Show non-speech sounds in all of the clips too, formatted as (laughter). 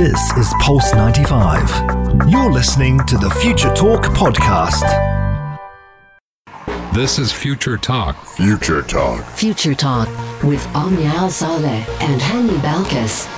This is Pulse 95. You're listening to the Future Talk podcast. This is Future Talk. Future Talk. Future Talk with Omnia Al Saleh and Hani Balkis.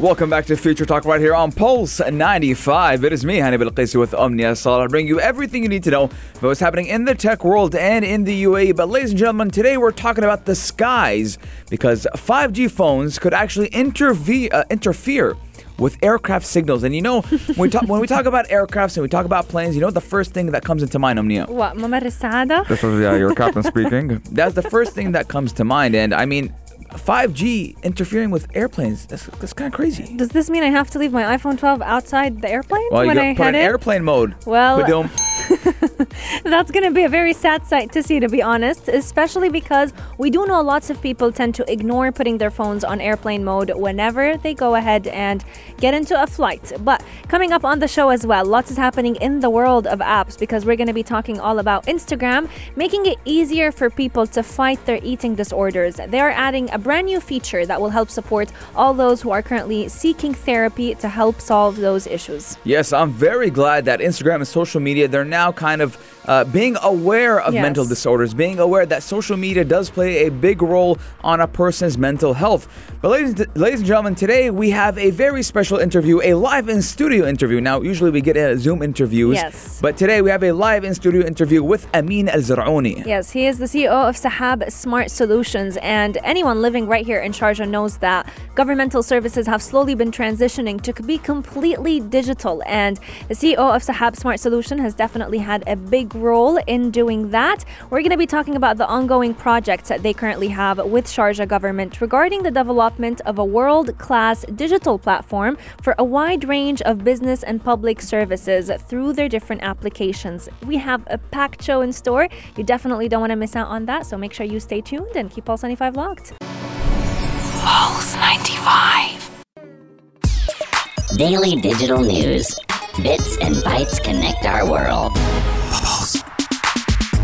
Welcome back to Future Talk right here on Pulse 95. It is me, Hani Bilqisi with Omnia Salah. I bring you everything you need to know about what's happening in the tech world and in the UAE. But ladies and gentlemen, today we're talking about the skies because 5G phones could actually interve- uh, interfere with aircraft signals. And you know, when we, talk, when we talk about aircrafts and we talk about planes, you know the first thing that comes into mind, Omnia? What, ممر السعادة؟ This is, yeah, your captain (laughs) speaking. That's the first thing that comes to mind. And I mean, 5G interfering with airplanes, that's, that's kind of crazy. Does this mean I have to leave my iPhone 12 outside the airplane Well, when I put head in airplane mode. Well-. (laughs) That's going to be a very sad sight to see, to be honest, especially because we do know lots of people tend to ignore putting their phones on airplane mode whenever they go ahead and get into a flight. But coming up on the show as well, lots is happening in the world of apps because we're going to be talking all about Instagram, making it easier for people to fight their eating disorders. They are adding a brand new feature that will help support all those who are currently seeking therapy to help solve those issues. Yes, I'm very glad that Instagram and social media, they're now kind of uh, being aware of Yes. mental disorders, being aware that social media does play a big role on a person's mental health. But ladies, ladies and gentlemen, today we have a very special interview, a live in studio interview. Now, usually we get uh, Zoom interviews, Yes. but today we have a live in studio interview with Amin Al Zarouni. Yes, he is the CEO of Sahab Smart Solutions, and anyone living right here in Sharjah knows that governmental services have slowly been transitioning to be completely digital. And the CEO of Sahab Smart Solution has definitely had a big role in doing that. We're going to be talking about the ongoing projects that they currently have with Sharjah government regarding the development of a world-class digital platform for a wide range of business and public services through their different applications. We have a packed show in store. You definitely don't want to miss out on that, so make sure you stay tuned and keep Pulse 95 locked. Pulse 95. Daily digital news. Bits and bytes connect our world.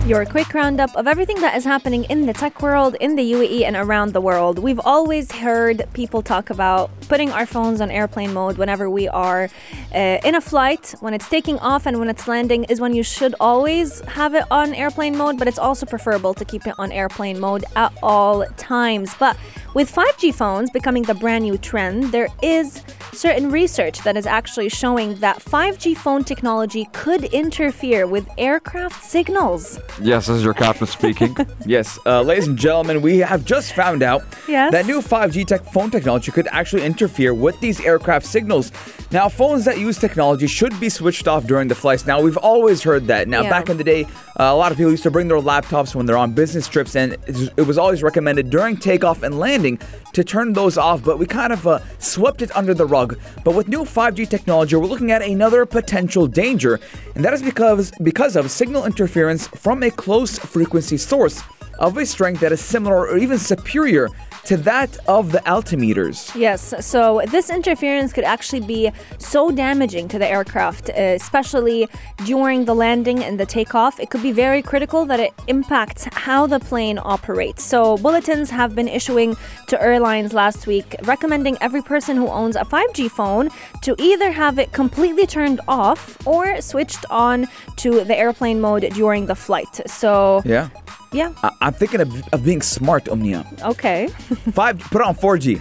Your quick roundup of everything that is happening in the tech world, in the UAE, and around the world. We've always heard people talk about putting our phones on airplane mode whenever we are uh, in a flight. When it's taking off and when it's landing, is when you should always have it on airplane mode, but it's also preferable to keep it on airplane mode at all times. But with 5G phones becoming the brand new trend, there is certain research that is actually showing that 5G phone technology could interfere with aircraft signals. Yes, this is your captain speaking. (laughs) yes, uh, ladies and gentlemen, we have just found out Yes. that new 5G tech phone technology could actually interfere with these aircraft signals. Now, phones that use technology should be switched off during the flights. Now, we've always heard that. Now, Yeah. back in the day, uh, a lot of people used to bring their laptops when they're on business trips, and it it was always recommended during takeoff and landing to turn those off. But we kind of uh, swept it under the rug. But with new 5G technology, we're looking at another potential danger, and that is because because of signal interference from a close frequency source of a strength that is similar or even superior to that of the altimeters. Yes, so this interference could actually be so damaging to the aircraft, uh, especially during the landing and the takeoff. It could be very critical that it impacts how the plane operates. So, bulletins have been issuing to airlines last week recommending every person who owns a 5G phone to either have it completely turned off or switched on to the airplane mode during the flight. So, Yeah. Yeah, I- I'm thinking of, of being smart, Omnia. okay. (laughs) Five, put it on 4G.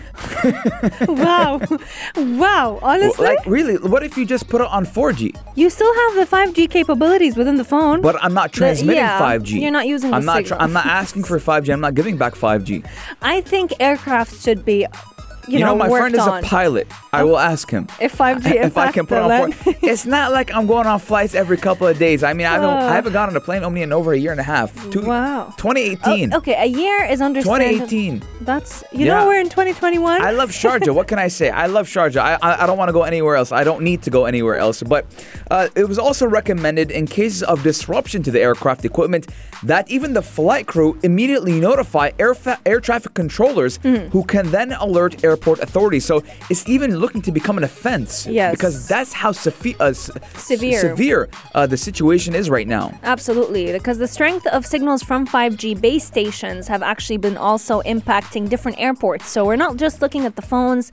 (laughs) wow. wow, honestly. Like, really, what if you just put it on 4G? You still have the 5G capabilities within the phone. But I'm not transmitting yeah, 5G. you're not using I'm not. signal. I'm not asking for 5G. I'm not giving back 5G. (laughs) I think aircraft should be, you, You, know, my friend is on. a pilot. I will ask him. If 5G (laughs) if I can put on four, (laughs) it's not like I'm going on flights every couple of days. I mean, I haven't, Uh. I haven't gotten on a plane only in over a year and a half. Two, Wow. 2018. Oh, okay, a year is understandable. 2018. That's you Yeah. know we're in 2021. I love Sharjah. what can I say? I love Sharjah. I, I, I don't want to go anywhere else. I don't need to go anywhere else. But uh, it was also recommended in cases of disruption to the aircraft equipment that even the flight crew immediately notify air, fa- air traffic controllers Hmm. who can then alert airport authorities. So it's even looking to become an offense. Yes. Because that's how sefi- uh, s- Severe. severe uh, the situation is right now. Absolutely, because the strength of signals from 5G base stations have actually been also impacting different airports. So we're not just looking at the phones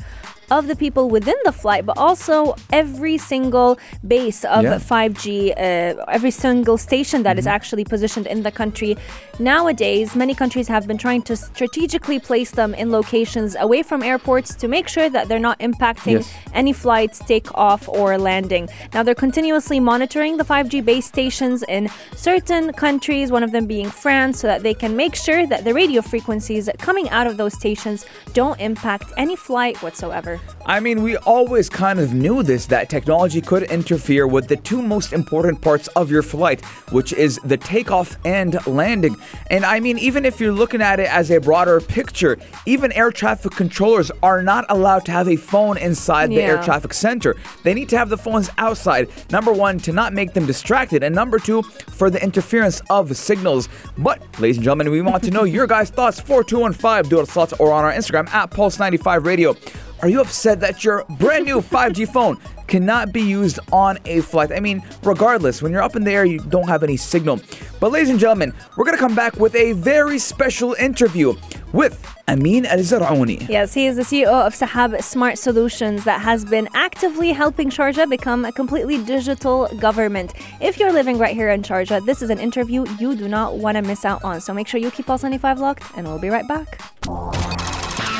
of the people within the flight, but also every single base of Yeah. 5G, uh, every single station that is Mm-hmm. actually positioned in the country. Nowadays, many countries have been trying to strategically place them in locations away from airports to make sure that they're not impacting Yes. any flights takeoff or landing. Now, they're continuously monitoring the 5G base stations in certain countries, one of them being France, so that they can make sure that the radio frequencies coming out of those stations don't impact any flight whatsoever. I mean, we always kind of knew this that technology could interfere with the two most important parts of your flight, which is the takeoff and landing. And I mean, even if you're looking at it as a broader picture, even air traffic controllers are not allowed to have a phone inside the air traffic center. They need to have the phones outside. Number one, to not make them distracted, and number two, for the interference of signals. But, ladies and gentlemen, we want to know (laughs) your guys' thoughts. 4215 do it slots or on our Instagram at Pulse95 Radio. Are you upset that your brand new 5G phone cannot be used on a flight? I mean, regardless, when you're up in the air, you don't have any signal. But, ladies and gentlemen, we're gonna come back with a very special interview with Amin Al Zarouni. Yes, he is the CEO of Sahab Smart Solutions that has been actively helping Sharjah become a completely digital government. If you're living right here in Sharjah, this is an interview you do not want to miss out on. So make sure you keep Pulse 95 locked, and we'll be right back.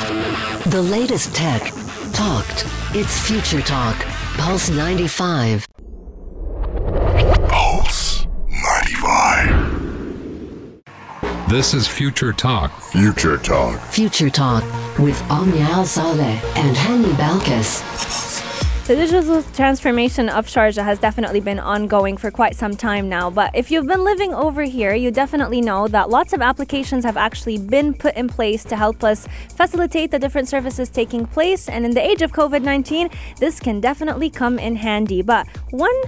The latest tech. Talked. It's Future Talk. Pulse 95. Pulse 95. This is Future Talk. Future Talk. Future Talk with Omnia Al Saleh and Hani Balkis. The digital transformation of Sharjah has definitely been ongoing for quite some time now. But if you've been living over here, you definitely know that lots of applications have actually been put in place to help us facilitate the different services taking place. And in the age of COVID 19, this can definitely come in handy. But one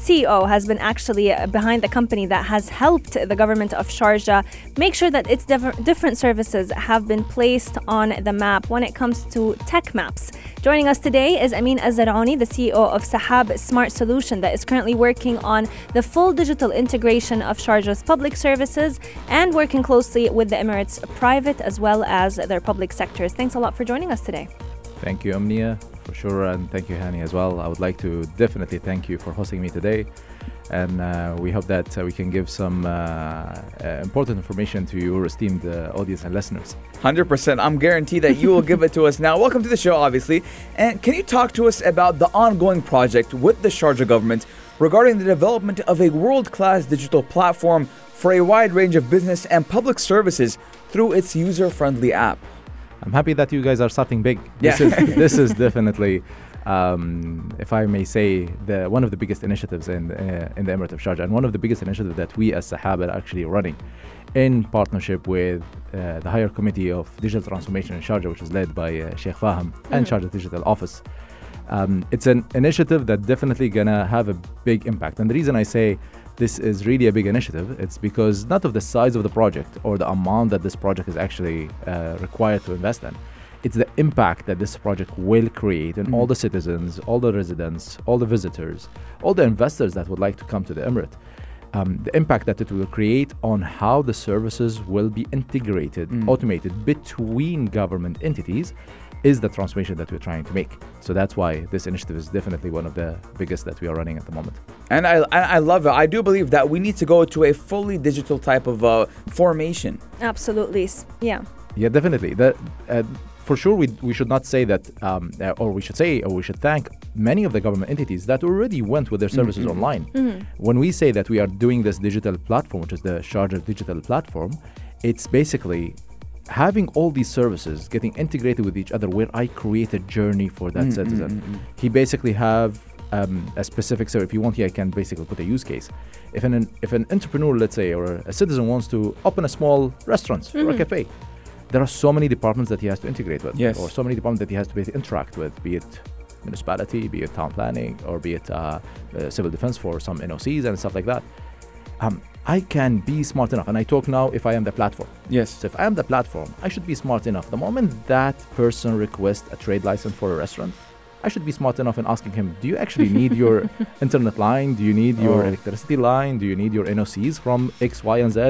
CEO has been actually uh, behind the company that has helped the government of Sharjah make sure that its diff- different services have been placed on the map when it comes to tech maps. Joining us today is Amin Al Zarouni, the CEO of Sahab Smart Solution, that is currently working on the full digital integration of Sharjah's public services and working closely with the Emirates private as well as their public sectors. Thanks a lot for joining us today. Thank you, Omnia, for sure, and thank you, Hani, as well. I would like to definitely thank you for hosting me today, and uh, we hope that uh, we can give some uh, uh, important information to your esteemed uh, audience and listeners. 100%. I'm guaranteed that you will give it to us now. Welcome to the show, obviously. And can you talk to us about the ongoing project with the Sharjah government regarding the development of a world class digital platform for a wide range of business and public services through its user friendly app? I'm happy that you guys are starting big. This is (laughs) this is definitely, um, if I may say, the one of the biggest initiatives in uh, in the Emirate of Sharjah, and one of the biggest initiatives that we as Sahab are actually running, in partnership with uh, the Higher Committee of Digital Transformation in Sharjah, which is led by uh, Sheikh Fahim and Sharjah Digital Office. Um, it's an initiative that definitely gonna have a big impact, and the reason I say this is really a big initiative, it's because not of the size of the project or the amount that this project is actually uh, required to invest in. It's the impact that this project will create in all the citizens, all the residents, all the visitors, all the investors that would like to come to the Emirate. Um, the impact that it will create on how the services will be integrated, automated between government entities is the transformation that we're trying to make. So that's why this initiative is definitely one of the biggest that we are running at the moment. And I, I I love it. I do believe that we need to go to a fully digital type of uh, formation. Absolutely. Yeah. Yeah, definitely. That uh, for sure, we, we should not say that, um, uh, or we should say, or we should thank many of the government entities that already went with their services online. When we say that we are doing this digital platform, which is the Sharjah digital platform, it's basically having all these services getting integrated with each other where I create a journey for that citizen. He basically have um, a specific so if you want here I can basically put a use case. If an if an entrepreneur, let's say, or a citizen wants to open a small restaurant or a cafe, there are so many departments that he has to integrate with, Yes. or so many departments that he has to interact with, be it municipality, be it town planning, or be it uh, uh, civil defense for some NOCs and stuff like that. Um, I can be smart enough, and I talk now if I am the platform. Yes. So if I am the platform, I should be smart enough. The moment that person requests a trade license for a restaurant, I should be smart enough in asking him, do you actually (laughs) need your internet line? Do you need your Oh. electricity line? Do you need your NOCs from X, Y, and Z?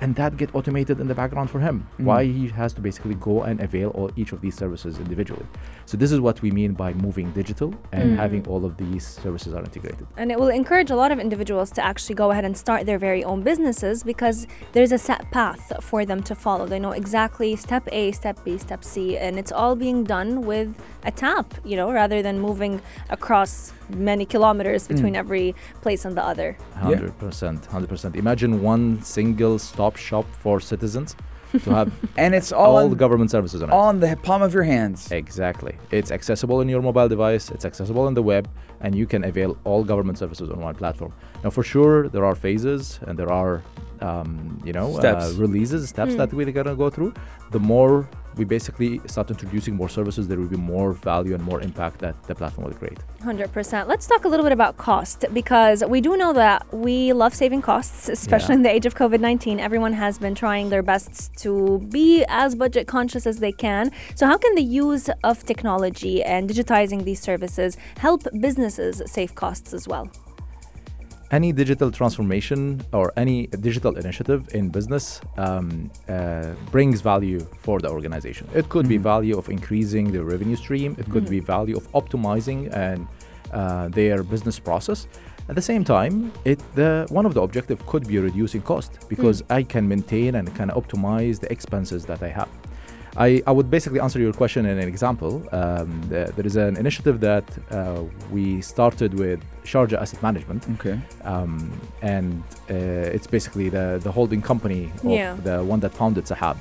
And that get automated in the background for him. Mm. Why he has to basically go and avail all each of these services individually. So this is what we mean by moving digital and mm. having all of these services are integrated. And it will encourage a lot of individuals to actually go ahead and start their very own businesses because there's a set path for them to follow. They know exactly step A, step B, step C, and it's all being done with a tap, you know, rather than moving across many kilometers between every place and the other. Hundred percent, hundred percent. Imagine one single stop shop for citizens to have (laughs) And it's all, all on, the government services on it. on the palm of your hands. Exactly. It's accessible in your mobile device, it's accessible on the web, and you can avail all government services on one platform. Now, for sure, there are phases and there are, um, you know, Steps. Uh, releases, steps that we're going to go through. The more we basically start introducing more services, there will be more value and more impact that the platform will create. 100%. Let's talk a little bit about cost because we do know that we love saving costs, especially Yeah. in the age of COVID 19. Everyone has been trying their best to be as budget conscious as they can. So, how can the use of technology and digitizing these services help businesses save costs as well? Any digital transformation or any digital initiative in business um, uh, brings value for the organization. It could be value of increasing the revenue stream. It could be value of optimizing and uh, their business process. At the same time, it the one of the objective could be reducing cost because I can maintain and can optimize the expenses that I have. I, I would basically answer your question in an example. Um, the- there is an initiative that uh, we started with Sharjah Asset Management Okay. um, and uh, it's basically the, the holding company of Yeah. the one that founded Sahab.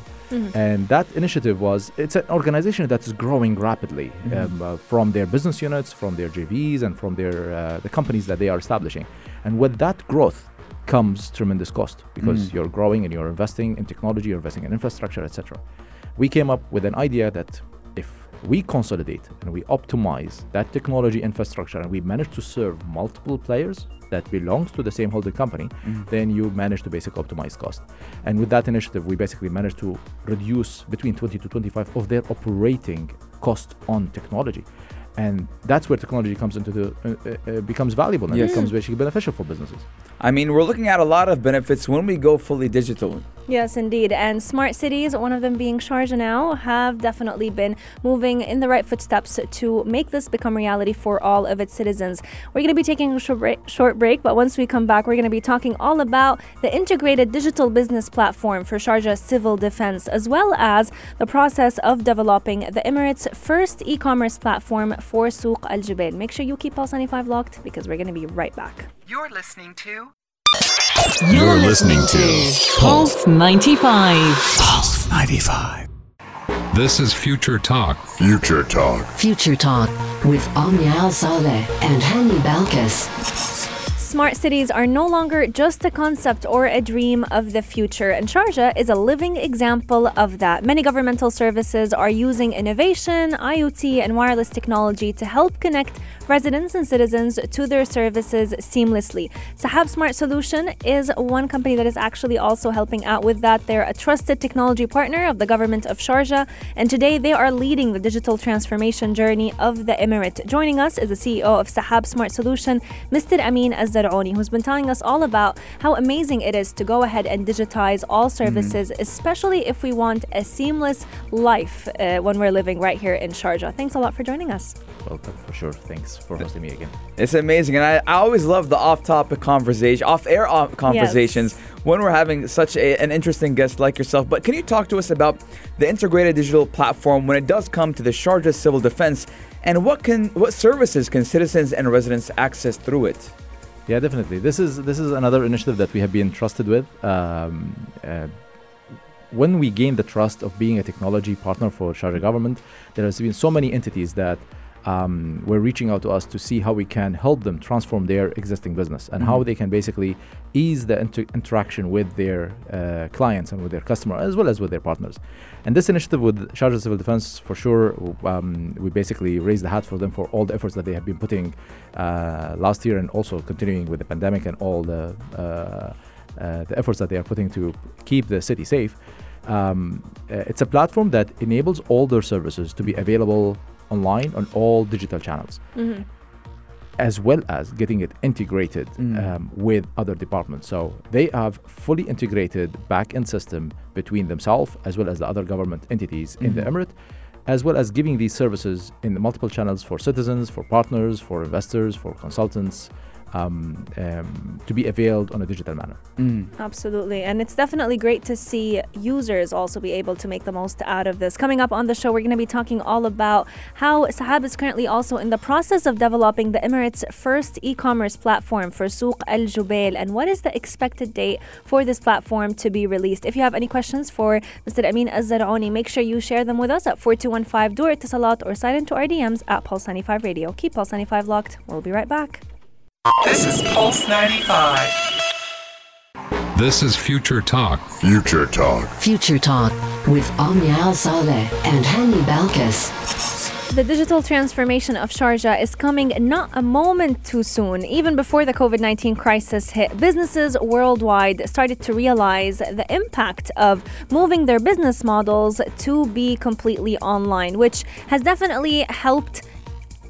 And that initiative was it's an organization that is growing rapidly um, uh, from their business units, from their JVs, and from their uh, the companies that they are establishing. And with that growth comes tremendous cost because you're growing and you're investing in technology, you're investing in infrastructure, etc. We came up with an idea that if we consolidate and we optimize that technology infrastructure and we manage to serve multiple players that belongs to the same holding company then you manage to basically optimize cost and with that initiative we basically managed to reduce between 20 to 25 of their operating cost on technology and that's where technology comes into the uh, uh, uh, becomes valuable and Yes. becomes basically beneficial for businesses I mean, we're looking at a lot of benefits when we go fully digital. Yes, indeed. And smart cities, one of them being Sharjah now, have definitely been moving in the right footsteps to make this become reality for all of its citizens. We're going to be taking a short break, short break, but once we come back, we're going to be talking all about the integrated digital business platform for Sharjah Civil Defense, as well as the process of developing the Emirates' first e commerce platform for Souq Al Jubail. Make sure you keep Pulse 95 locked because we're going to be right back. You're listening to You're listening to Pulse 95. Pulse 95. This is Future Talk. Future Talk. Future Talk with Omnia Al Saleh and Hani Balkis. Smart cities are no longer just a concept or a dream of the future, and Sharjah is a living example of that. Many governmental services are using innovation, IoT, and wireless technology to help connect residents and citizens to their services seamlessly. Sahab Smart Solution is one company that is actually also helping out with that. They're a trusted technology partner of the government of Sharjah, and today they are leading the digital transformation journey of the Emirate. Joining us is the CEO of Sahab Smart Solution, Mr. Amin Azzaroni, who's been telling us all about how amazing it is to go ahead and digitize all services, especially if we want a seamless life uh, when we're living right here in Sharjah. Thanks a lot for joining us. welcome for sure thanks for hosting me again It's amazing, and I, I always love the off-topic conversation, off-air op- conversations when we're having such a, an interesting guest like yourself. But can you talk to us about the integrated digital platform when it does come to the Sharjah Civil Defense, and what can what services can citizens and residents access through it? Yeah, definitely. This is this is another initiative that we have been trusted with. Um, uh, when we gain the trust of being a technology partner for Sharjah government, there has been so many entities that um, were reaching out to us to see how we can help them transform their existing business and how they can basically ease the inter- interaction with their uh, clients and with their customer as well as with their partners. And this initiative with Sharjah Civil Defense, for sure, um, we basically raised the hat for them for all the efforts that they have been putting uh, last year and also continuing with the pandemic and all the uh, uh, the efforts that they are putting to keep the city safe. Um, uh, it's a platform that enables all their services to be available online on all digital channels. Mm-hmm. as well as getting it integrated mm. um, with other departments. So they have fully integrated back-end system between themselves as well as the other government entities in the mm-hmm. Emirate, as well as giving these services in the multiple channels for citizens, for partners, for investors, for consultants, um, um, to be availed on a digital manner. Absolutely. And it's definitely great to see users also be able to make the most out of this. Coming up on the show, we're going to be talking all about how Sahab is currently also in the process of developing the Emirates' first e commerce platform for Souq Al Jubail and what is the expected date for this platform to be released. If you have any questions for Mr. Amin Al Zarouni, make sure you share them with us at 4215 Dur Salat or sign into our DMs at Pulse 95 Radio. Keep Pulse 95 locked. We'll be right back. This is Pulse 95. This is Future Talk. Future Talk. Future Talk with Omnia Al Saleh and Hani Balkis. The digital transformation of Sharjah is coming not a moment too soon. Even before the COVID 19 crisis hit, businesses worldwide started to realize the impact of moving their business models to be completely online, which has definitely helped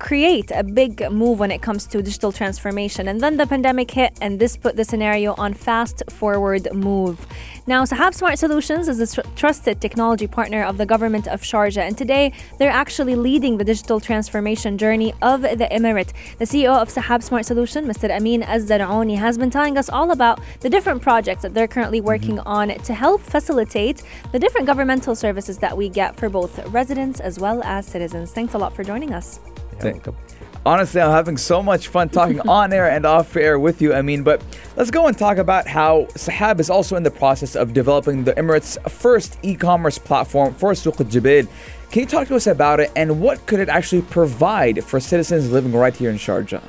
create a big move when it comes to digital transformation. And then the pandemic hit, and this put the scenario on fast forward move. Now, Sahab Smart Solutions is a tr- trusted technology partner of the government of Sharjah, and today they're actually leading the digital transformation journey of the Emirate. The CEO of Sahab Smart Solution, Mr. Amin Al Zarouni, has been telling us all about the different projects that they're currently mm-hmm. working on to help facilitate the different governmental services that we get for both residents as well as citizens. Thanks a lot for joining us. Thank- Honestly, I'm having so much fun talking (laughs) on air and off air with you, I mean, but let's go and talk about how Sahab is also in the process of developing the Emirates' first e commerce platform for Souq al Jubail. Can you talk to us about it and what could it actually provide for citizens living right here in Sharjah?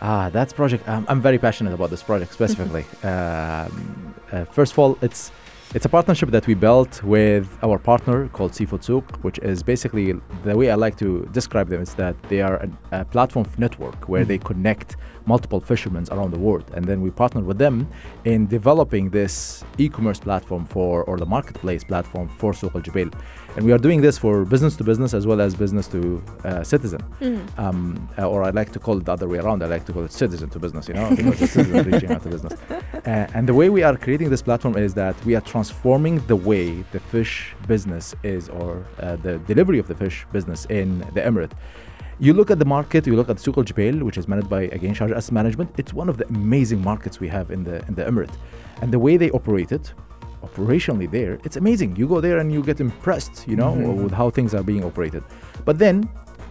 Ah, that's project. Um, I'm very passionate about this project specifically. (laughs) um, uh, first of all, it's it's a partnership that we built with our partner called Seafood Souq, which is basically the way I like to describe them is that they are a, a platform network where they mm-hmm. connect multiple fishermen around the world, and then we partner with them in developing this e-commerce platform for or the marketplace platform for Souq Al Jubail, and we are doing this for business to business as well as business to uh, citizen, um, uh, or I like to call it the other way around. I like to call it citizen to business, you know, because the citizen (laughs) reaching out to business. Uh, and the way we are creating this platform is that we are transforming the way the fish business is, or uh, the delivery of the fish business in the Emirate. You look at the market, you look at Souq Al Jubail, which is managed by again Sharjah Asset Management. It's one of the amazing markets we have in the in the Emirate, and the way they operate it, operationally there, it's amazing. You go there and you get impressed, you know, mm-hmm. with how things are being operated. But then,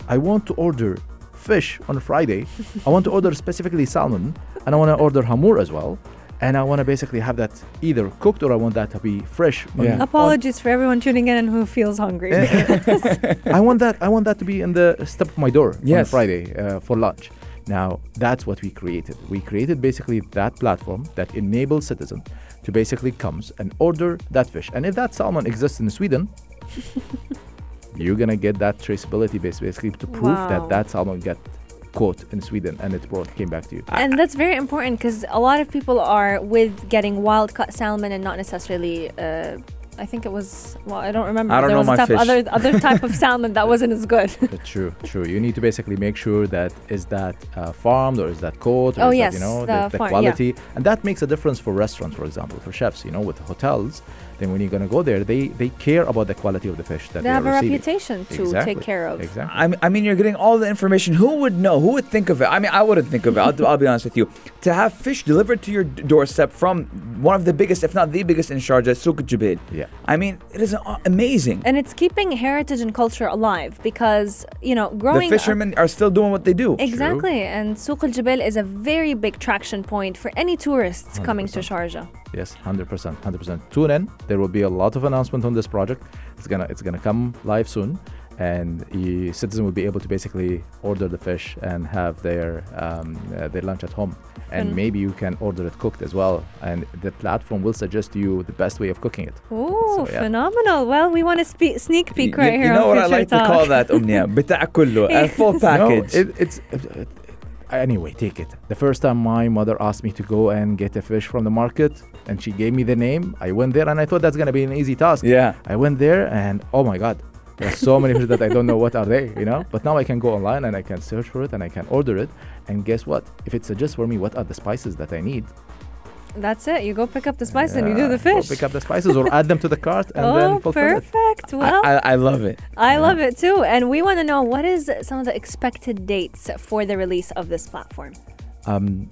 I want to order fish on Friday. (laughs) I want to order specifically salmon, and I want to order hamur as well. And I want to basically have that either cooked or I want that to be fresh. on- Yeah. on- Apologies for everyone tuning in and who feels hungry. (laughs) I want that. I want that to be in the step of my door on. Friday uh, for lunch. Now that's what we created. We created basically that platform that enables citizens to basically comes and order that fish. And if that salmon exists in Sweden, (laughs) you're gonna get that traceability base basically to prove Wow. that that salmon got caught in Sweden and it brought came back to you. and that's very important because a lot of people are with getting wild caught salmon and not necessarily. Uh, I think it was well, I don't remember. I don't there know was a my type, fish. other other (laughs) type of salmon that wasn't as good. (laughs) True, true. You need to basically make sure that is that uh, farmed or is that caught or Oh, yes, that, you know the the, the farm, yeah. quality, and that makes a difference for restaurants, for example, for chefs. You know, with hotels, then when you're gonna go there, they they care about the quality of the fish that they have are a receiving. reputation to Exactly, take care of. Exactly. I mean, I mean, you're getting all the information. Who would know? Who would think of it? I mean, I wouldn't think of it. I'll, I'll be honest with you. To have fish delivered to your doorstep from one of the biggest, if not the biggest in Sharjah, Souq al Jubail. Yeah. I mean, it is amazing. And it's keeping heritage and culture alive because you know The growing up- fishermen are still doing what they do. Exactly, and Souq al Jubail is a very big traction point for any tourists coming to Sharjah. Yes, hundred percent, hundred percent. Tune in. There will be a lot of announcement on this project. It's gonna it's gonna come live soon, and the citizen will be able to basically order the fish and have their um, uh, their lunch at home. And Phen- maybe you can order it cooked as well. And the platform will suggest to you the best way of cooking it. Ooh, So, yeah. phenomenal! Well, we want to spe- sneak Y- peek y- right you here. know on what I Future like to Talk. call that, Umnia? (laughs) بتاع كله, a full package. No, it, it's it, it- anyway. Take it. The first time my mother asked me to go and get a fish from the market, and she gave me the name, I went there and I thought that's gonna be an easy task. yeah. I went there and oh my god, There are so many fishes that I don't know what are they, you know. But now I can go online and I can search for it and I can order it. And guess what? If it suggests for me what are the spices that I need, That's it. You go pick up the spice and you do the go fish. pick up the spices or add them to the cart and (laughs) oh, then fulfill it. perfect. Well, I, I love it. I love it too. And we want to know what is some of the expected dates for the release of this platform? Um,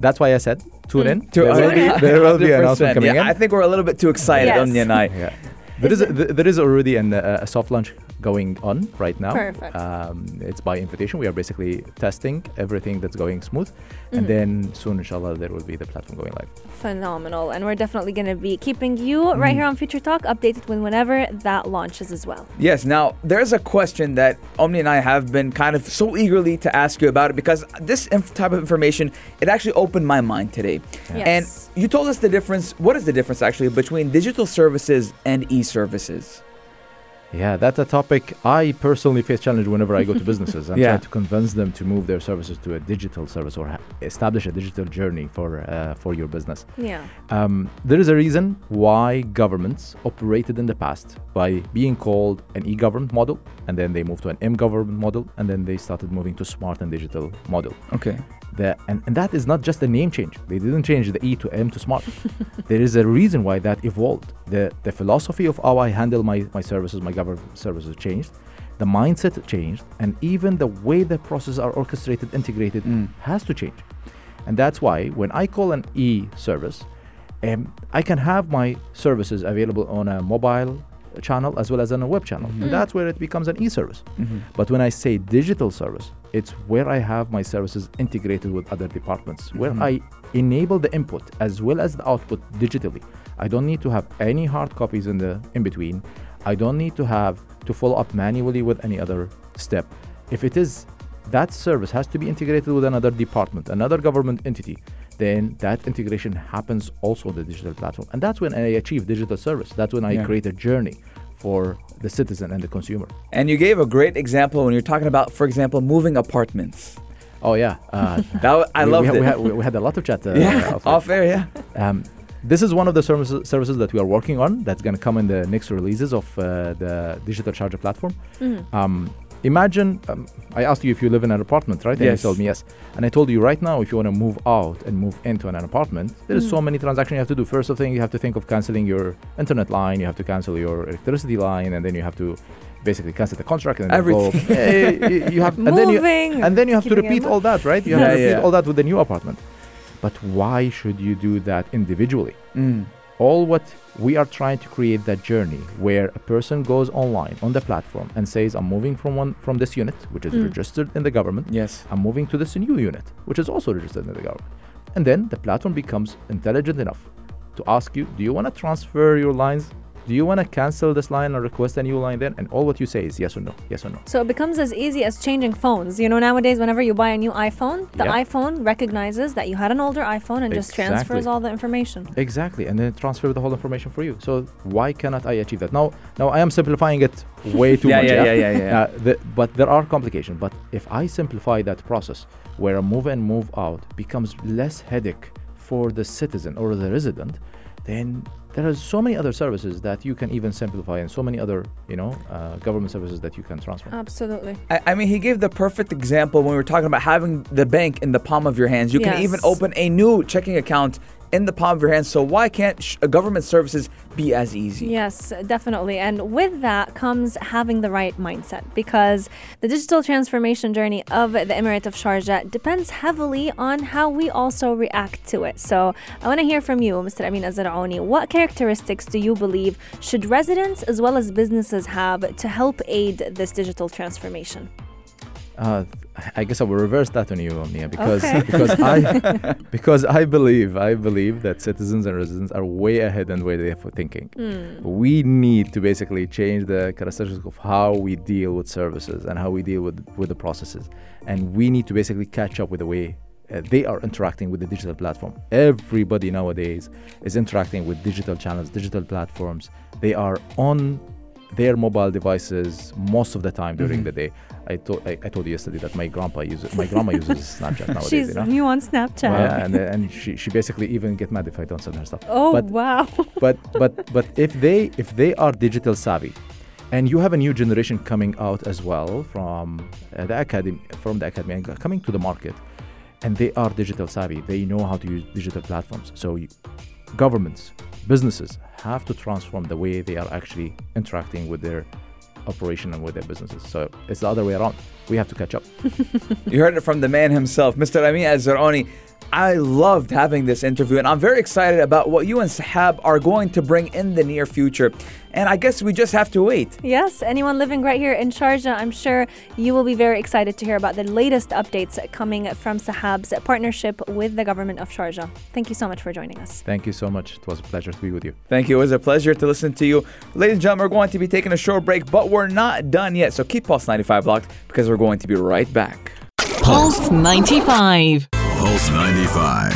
that's why I said tune in. To- there, will be, there will (laughs) be an announcement coming yeah, in. I think we're a little bit too excited, Yes. Omnia and I. Yeah. There is, a, th- there is already an, uh, a soft launch going on right now. Perfect. Um, it's by invitation. We are basically testing everything that's going smooth, Mm-hmm. and then soon, inshallah, there will be the platform going live. Phenomenal. And we're definitely going to be keeping you right here on Future Talk updated with whenever that launches as well. Yes, now there's a question that Omni and I have been kind of so eagerly to ask you about it because this inf- type of information, it actually opened my mind today. Yes. And you told us the difference, what is the difference actually between digital services and e services? Yeah, that's a topic I personally face challenge whenever I go to (laughs) businesses and Yeah. try to convince them to move their services to a digital service or ha- establish a digital journey for uh, for your business. Yeah. Um, there is a reason why governments operated in the past by being called an e-government model, and then they moved to an m-government model, and then they started moving to smart and digital model. Okay. The, and, and that is not just a name change. They didn't change the E to M to smart. (laughs) there is a reason why that evolved. The, the philosophy of how I handle my, my services, my government services changed. The mindset changed. And even the way the processes are orchestrated, integrated mm. has to change. And that's why when I call an e service, um, I can have my services available on a mobile channel as well as on a web channel. Mm-hmm. And that's where it becomes an e service. Mm-hmm. But when I say digital service, it's where I have my services integrated with other departments, where mm-hmm. I enable the input as well as the output digitally. I don't need to have any hard copies in the in between. I don't need to have to follow up manually with any other step. If it is that service has to be integrated with another department, another government entity, then that integration happens also on the digital platform. And that's when I achieve digital service. That's when I Yeah. create a journey for the citizen and the consumer. And you gave a great example when you're talking about, for example, moving apartments. Oh yeah, uh, (laughs) That w- I we, loved we, it. We had, we had a lot of chat. Uh, yeah, (laughs) off off air, yeah. Um, this is one of the services, services that we are working on that's going to come in the next releases of uh, the digital Sharjah platform. Um, imagine, um, I asked you if you live in an apartment, right? And Yes. you told me yes. And I told you right now, if you want to move out and move into an apartment, there is so many transactions you have to do. First of thing, you have to think of canceling your internet line, you have to cancel your electricity line, and then you have to basically cancel the contract and then go- Everything. (laughs) Eh, you- have, and then you, Moving, and then you have to keeping repeat all that, right? You have Yeah, to repeat yeah. all that with the new apartment. But why should you do that individually? Mm. All what we are trying to create that journey where a person goes online on the platform and says i'm moving from one from this unit which is mm. registered in the government. Yes. i'm moving to this new unit which is also registered in the government. And then the platform becomes intelligent enough to ask you do you want to transfer your lines do you want to cancel this line or request a new line then and all what you say is yes or no yes or no So it becomes as easy as changing phones. You know, nowadays, whenever you buy a new iPhone, the Yeah. iPhone recognizes that you had an older iPhone and just transfers all the information. Exactly, and then transfer the whole information for you. So why cannot I achieve that? Now, now I am simplifying it way (laughs) too Yeah, much. yeah, yeah, yeah, yeah. Uh, the, but there are complications. But if I simplify that process, where a move and move out becomes less headache for the citizen or the resident, then there are so many other services that you can even simplify, and so many other, you know, uh, government services that you can transfer. Absolutely. I, I mean, he gave the perfect example when we were talking about having the bank in the palm of your hands. You can even open a new checking account in the palm of your hands. So why can't sh- uh, government services be as easy? Yes, definitely. And with that comes having the right mindset because the digital transformation journey of the Emirate of Sharjah depends heavily on how we also react to it. So I want to hear from you, Mr. Amin Azaraoni. What characteristics do you believe should residents as well as businesses have to help aid this digital transformation? Uh, I guess I will reverse that on you, Omnia, because Okay. (laughs) because I (laughs) because I believe I believe that citizens and residents are way ahead in where they are thinking. We need to basically change the characteristics of how we deal with services and how we deal with with the processes, and we need to basically catch up with the way. Uh, they are interacting with the digital platform. Everybody nowadays is interacting with digital channels, digital platforms. They are on their mobile devices most of the time during the day. I told I, I told you yesterday that my grandpa uses my grandma uses Snapchat (laughs) nowadays. She's you know? new on Snapchat. Yeah, and, and she, she basically even get mad if I don't send her stuff. Oh, but, wow. (laughs) but but but if they if they are digital savvy, and you have a new generation coming out as well from uh, the academy from the academy and coming to the market and they are digital savvy they know how to use digital platforms so you, governments businesses have to transform the way they are actually interacting with their operation and with their businesses so it's the other way around we have to catch up (laughs) You heard it from the man himself, Mr. Amin Azaroni. I loved having this interview, and I'm very excited about what you and Sahab are going to bring in the near future. And I guess we just have to wait. Yes, anyone living right here in Sharjah, I'm sure you will be very excited to hear about the latest updates coming from Sahab's partnership with the government of Sharjah. Thank you so much for joining us. thank you so much it was a pleasure to be with you Thank you. It was a pleasure to listen to you. Ladies and gentlemen, we're going to be taking a short break, but we're not done yet. So keep Pulse 95 locked because we're going to be right back. Pulse 95. Pulse 95.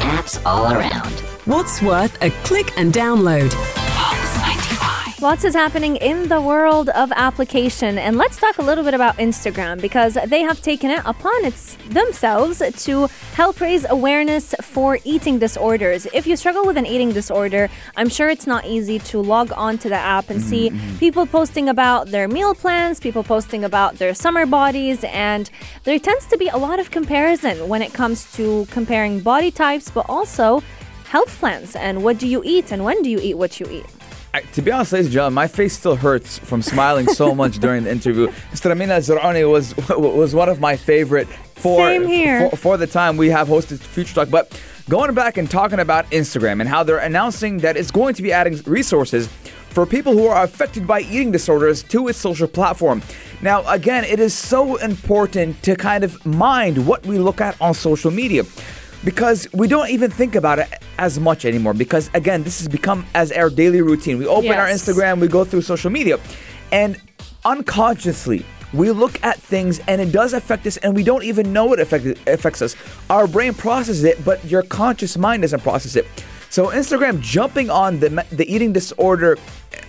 Apps all around. What's worth a click and download? Lots is happening in the world of application, and let's talk a little bit about Instagram because they have taken it upon its themselves to help raise awareness for eating disorders. If you struggle with an eating disorder, I'm sure it's not easy to log on to the app and mm-hmm, see mm-hmm. people posting about their meal plans, people posting about their summer bodies, and there tends to be a lot of comparison when it comes to comparing body types, but also health plans and what do you eat and when do you eat what you eat. I, to be honest, ladies and gentlemen, my face still hurts from smiling so (laughs) much during the interview. Mr. Amina Zarani was (laughs) was one of my favorite for, Same here. for for the time we have hosted Future Talk. But going back and talking about Instagram and how they're announcing that it's going to be adding resources for people who are affected by eating disorders to its social platform. Now, again, it is so important to kind of mind what we look at on social media because we don't even think about it as much anymore because again this has become as our daily routine. We open our instagram we go through social media and unconsciously we look at things and it does affect us and we don't even know it affect, affects us. Our brain processes it but your conscious mind doesn't process it. So instagram jumping on the the eating disorder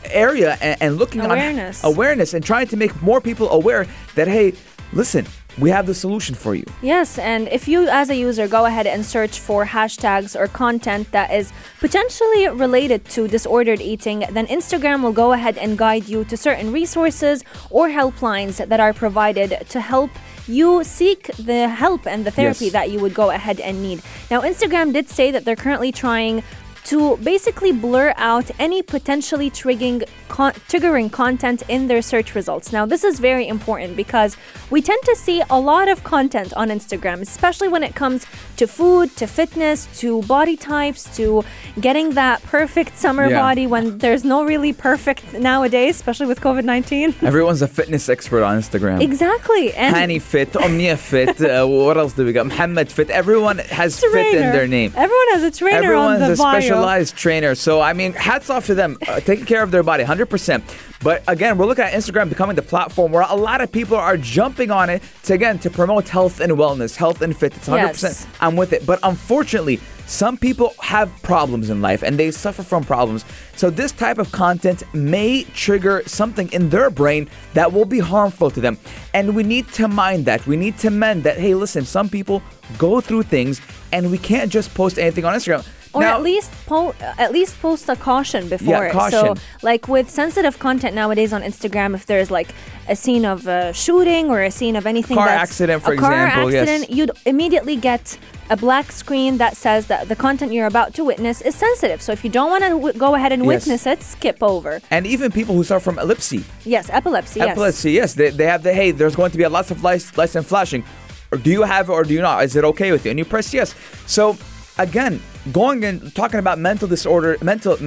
area and, and looking Awareness. on awareness and trying to make more people aware that hey listen we have the solution for you Yes, and if you as a user go ahead and search for hashtags or content that is potentially related to disordered eating, then Instagram will go ahead and guide you to certain resources or helplines that are provided to help you seek the help and the therapy Yes. that you would go ahead and need. Now, Instagram did say that they're currently trying to basically blur out any potentially triggering con- triggering content in their search results. Now, this is very important because we tend to see a lot of content on Instagram, especially when it comes to food, to fitness, to body types, to getting that perfect summer Yeah. body when there's no really perfect nowadays, especially with COVID-19. (laughs) everyone's a fitness expert on instagram exactly. And Hani Fit, Omnia Fit, uh, what else do we got? Muhammad Fit. Everyone has fit in their name. Everyone has a trainer on the bio. Specialized trainer. So, I mean, hats off to them, uh, taking care of their body 100%. But again, we're looking at Instagram becoming the platform where a lot of people are jumping on it to, again, to promote health and wellness, health and fitness. 100%. Yes. I'm with it. But unfortunately, some people have problems in life and they suffer from problems. So, this type of content may trigger something in their brain that will be harmful to them. And we need to mind that. We need to mend that. Hey, listen, some people go through things and we can't just post anything on Instagram. Or Now- at least po- at least post a caution before. yeah, caution. So like with sensitive content nowadays on Instagram, if there's like a scene of a shooting or a scene of anything, Car that's accident, for a car example, yes. accident, you'd immediately get a black screen that says that the content you're about to witness is sensitive. So if you don't want to w- go ahead and Yes. witness it, skip over. and even people who suffer from epilepsy. Yes, epilepsy. Yes. Epilepsy, yes. They, they have the, hey, there's going to be a lots of lights, lights and flashing. Or do you have it or do you not? Is it okay with you? And you press yes. So, again, going and talking about mental disorder, mental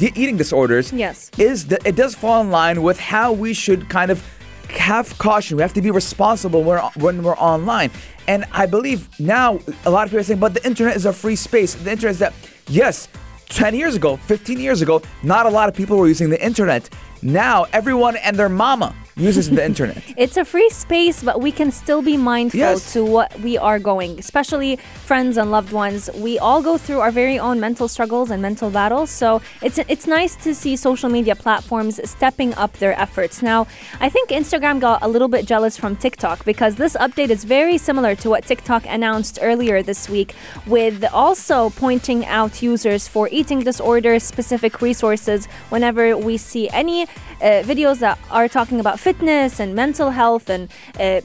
eating disorders, Yes. is the, it does fall in line with how we should kind of have caution. We have to be responsible when we're, when we're online. And I believe now a lot of people are saying, but the internet is a free space. The internet is that, yes, 10 years ago, 15 years ago, not a lot of people were using the internet. Now everyone and their mama uses the internet. (laughs) It's a free space, but we can still be mindful Yes. to what we are going, especially friends and loved ones. We all go through our very own mental struggles and mental battles. So it's it's nice to see social media platforms stepping up their efforts. Now, I think Instagram got a little bit jealous from TikTok because this update is very similar to what TikTok announced earlier this week, with also pointing out users for eating disorders, specific resources whenever we see any videos that are talking about fitness and mental health and uh,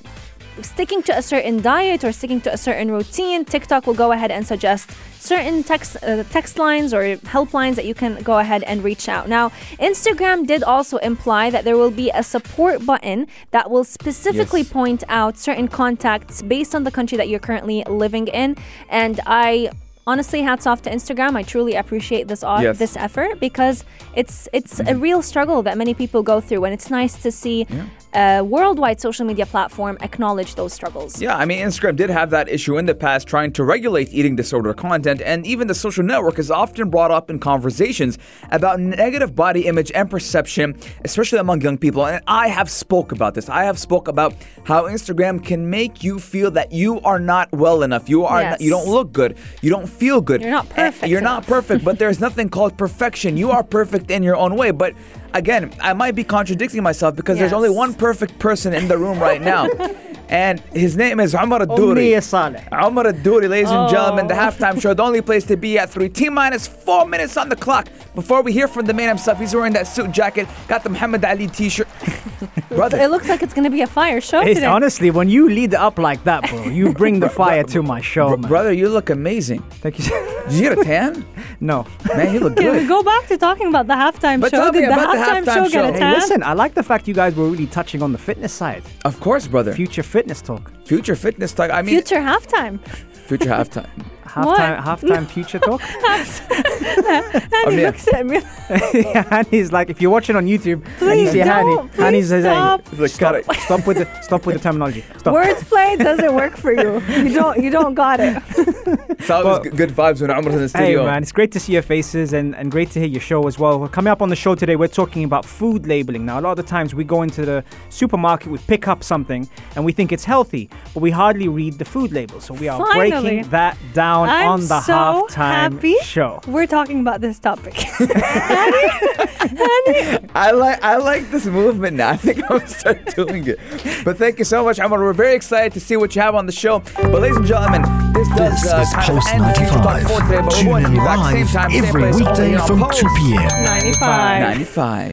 sticking to a certain diet or sticking to a certain routine, TikTok will go ahead and suggest certain text uh, text lines or helplines that you can go ahead and reach out. Now, Instagram did also imply that there will be a support button that will specifically Yes. point out certain contacts based on the country that you're currently living in, and I honestly hats off to Instagram. I truly appreciate this au- Yes. this effort because it's it's a real struggle that many people go through and it's nice to see a worldwide social media platform acknowledge those struggles. Yeah, I mean, Instagram did have that issue in the past trying to regulate eating disorder content, and even the social network is often brought up in conversations about negative body image and perception, especially among young people. And I have spoke about this. I have spoke about how Instagram can make you feel that you are not well enough. You are not, you don't look good. You don't feel good. You're not And perfect You're not perfect, but there's nothing called perfection. You are perfect in your own way, but again, I might be contradicting myself because there's only one perfect person in the room right now. (laughs) and his name is Omar Addouri. Omar Addouri, ladies oh. and gentlemen, the oh. halftime show, the only place to be at three. T minus four minutes on the clock. Before we hear from the man himself, he's wearing that suit jacket, got the Muhammad Ali T-shirt. (laughs) Brother. It looks like it's gonna be a fire show it's, today. Honestly, when you lead up like that, bro, you bring the (laughs) fire to my show, man. Brother, you look amazing. Thank you. Did you get a (laughs) tan? No. Man, you look good. Can we go back to talking about the halftime but show? Did the the halftime, show, get a tan? Hey, listen, I like the fact you guys were really touching on the fitness side. Of course, brother. Future fit talk. Future fitness talk. I mean, Future halftime. future halftime. (laughs) Halftime, halftime (laughs) future talk. (laughs) And (laughs) he looks at me. Hanny's like, if you're watching on YouTube and you Please see Hanny, don't. Hanny's Please saying, stop. It's like, stop, cut it. stop with the stop with the terminology. Stop. Wordplay doesn't work for you. You don't. You don't got it. It's always Well- g- good vibes when Omar's in the studio. Hey studio. man, it's great to see your faces and, and great to hear your show as well. We're coming up on the show today, we're talking about food labeling. Now, a lot of the times we go into the supermarket, we pick up something, and we think it's healthy, but we hardly read the food label. So we are Finally. breaking that down I'm on the so halftime happy. show. We're talking about this topic. (laughs) I like I like this movement now. I think I'm gonna start doing it. But thank you so much, Omar. We're very excited to see what you have on the show. But ladies and gentlemen, this does uh, is kind of Pulse end Future Talk 95. for today. Tune in be same live time, same every place, weekday from Pulse 2 p.m. 95. 95.